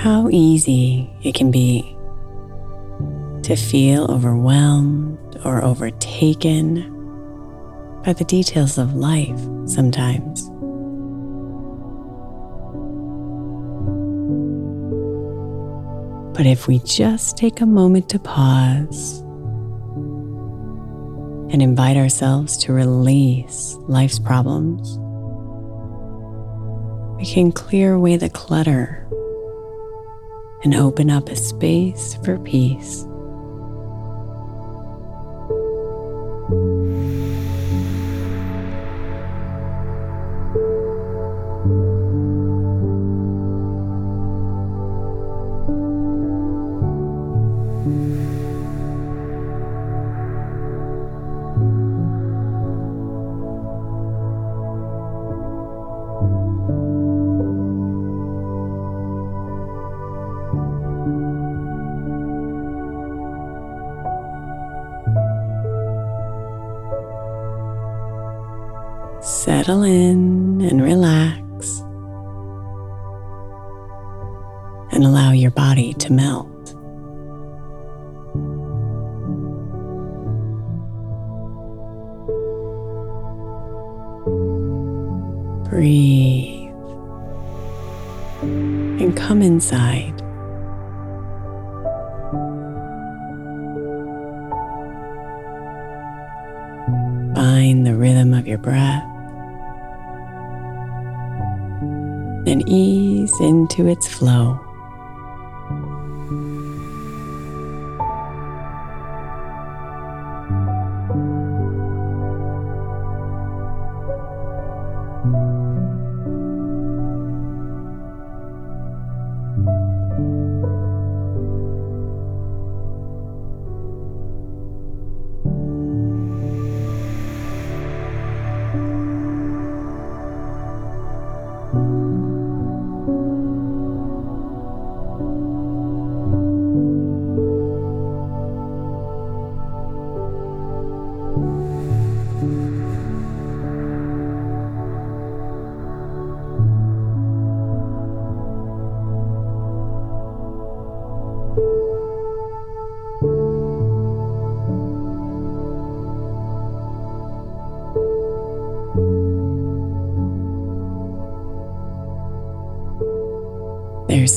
How easy it can be to feel overwhelmed or overtaken by the details of life sometimes. But if we just take a moment to pause and invite ourselves to release life's problems, we can clear away the clutter and open up a space for peace. Settle in and relax, and allow your body to melt. Breathe and come inside. Find the rhythm of your breath. And ease into its flow. They're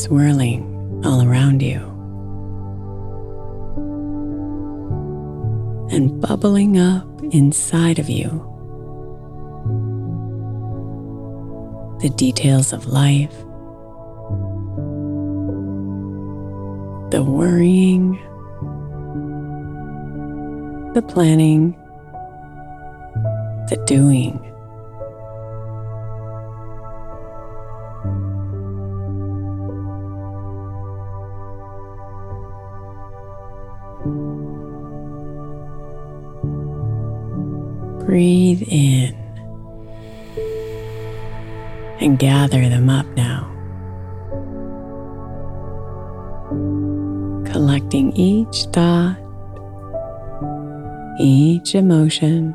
swirling all around you. and bubbling up inside of you. The details of life, the worrying, the planning, the doing. Breathe in and gather them up now. Collecting each thought, each emotion,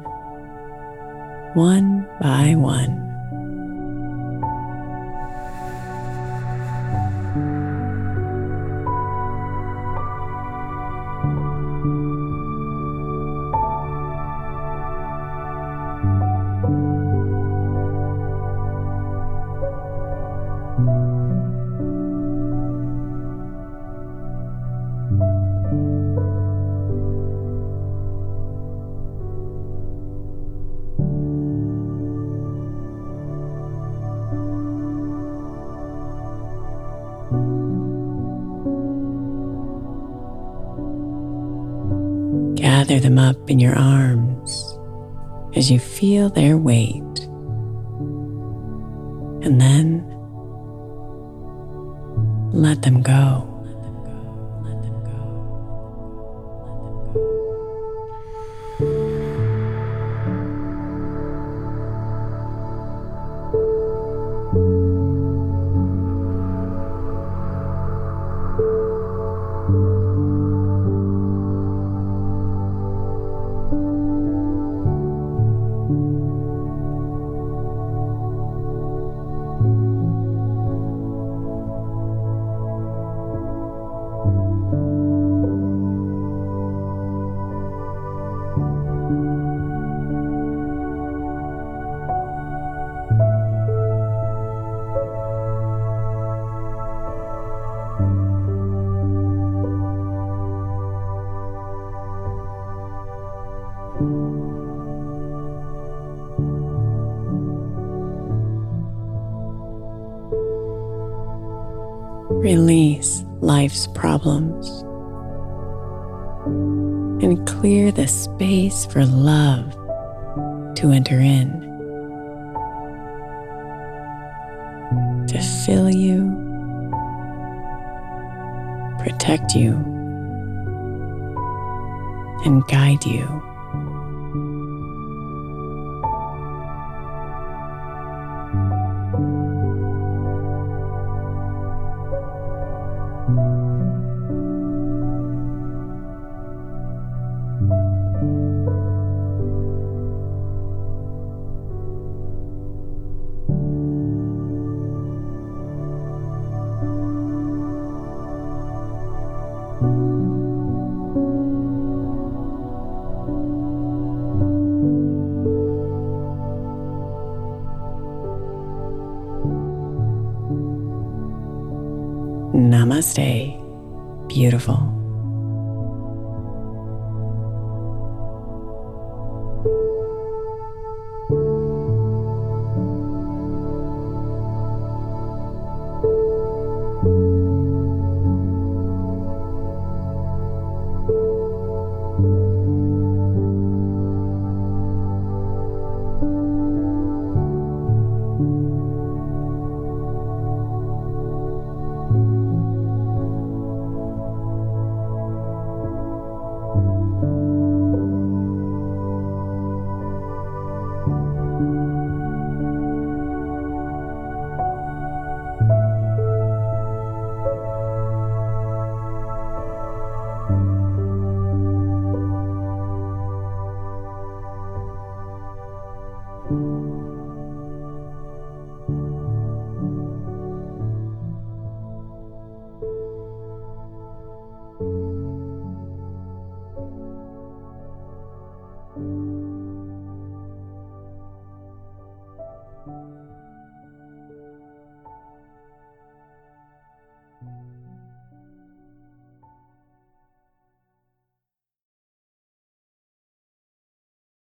one by one. Gather them up in your arms as you feel their weight. And then let them go. Release life's problems and clear the space for love to enter in, to fill you, protect you, and guide you. Namaste, beautiful.